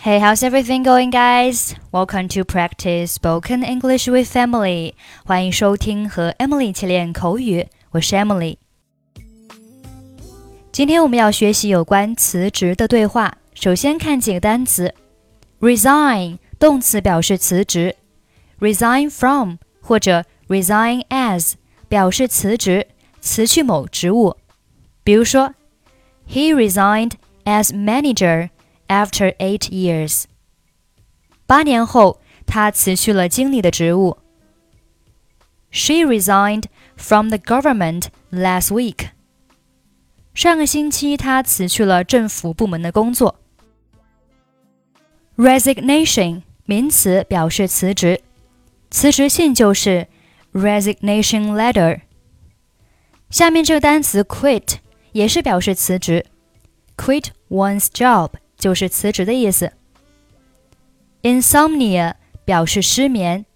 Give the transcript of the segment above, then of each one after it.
Hey, how's everything going, guys? Welcome to practice spoken English with Emily. 欢迎收听和 Emily 一起练口语，我是 Emily。今天我们要学习有关辞职的对话。首先看几个单词：resign 动词表示辞职；resign from 或者 resign as 表示辞职，辞去某职务。比如说，He resigned as manager after eight years。八年后，他辞去了经理的职务。She resigned from the government last week。上个星期，她辞去了政府部门的工作。Resignation 名词表示辞职，辞职信就是 resignation letter。下面这个单词 quit 也是表示辞职，quit one's job。 就是辞职的意思。Insomnia 表示失眠，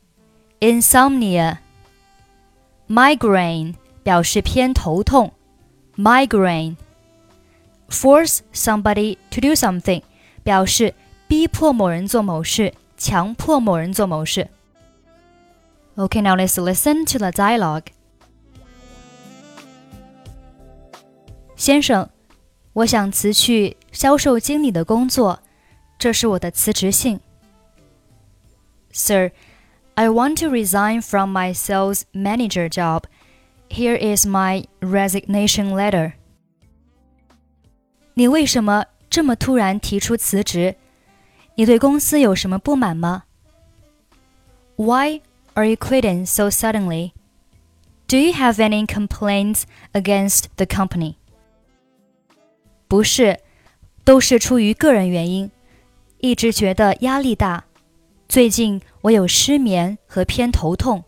insomnia。Migraine 表示偏头痛，migraine。Force somebody to do something 表示逼迫某人做某事，强迫某人做某事。Okay, now let's listen to the dialogue. 先生， 我想辞去销售经理的工作，这是我的辞职信。Sir, I want to resign from my sales manager job. Here is my resignation letter. 你为什么这么突然提出辞职？你对公司有什么不满吗？Why are you quitting so suddenly? Do you have any complaints against the company? 不是，都是出于个人原因，一直觉得压力大。最近我有失眠和偏头痛。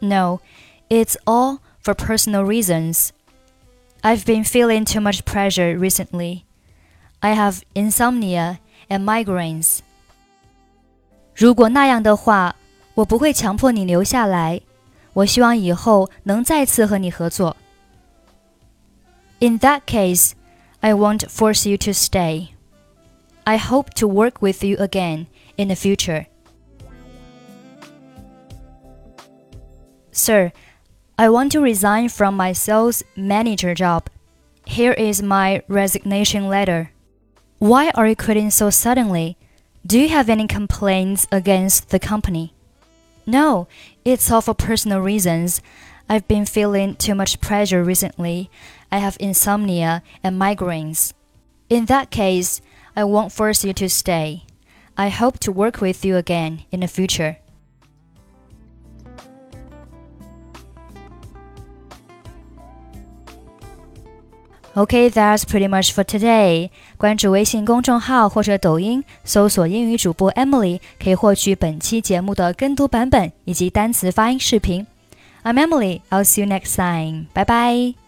No, it's all for personal reasons. I've been feeling too much pressure recently. I have insomnia and migraines. 如果那样的话，我不会强迫你留下来。我希望以后能再次和你合作。 In that case, I won't force you to stay. I hope to work with you again in the future. Sir, I want to resign from my sales manager job. Here is my resignation letter. Why are you quitting so suddenly? Do you have any complaints against the company? No, it's all for personal reasons. I've been feeling too much pressure recently. I have insomnia and migraines. In that case, I won't force you to stay. I hope to work with you again in the future. Okay, that's pretty much for today. 关注微信公众号或者抖音，搜索英语主播 Emily，可以获取本期节目的跟读版本以及单词发音视频。I'm Emily. I'll see you next time. Bye bye.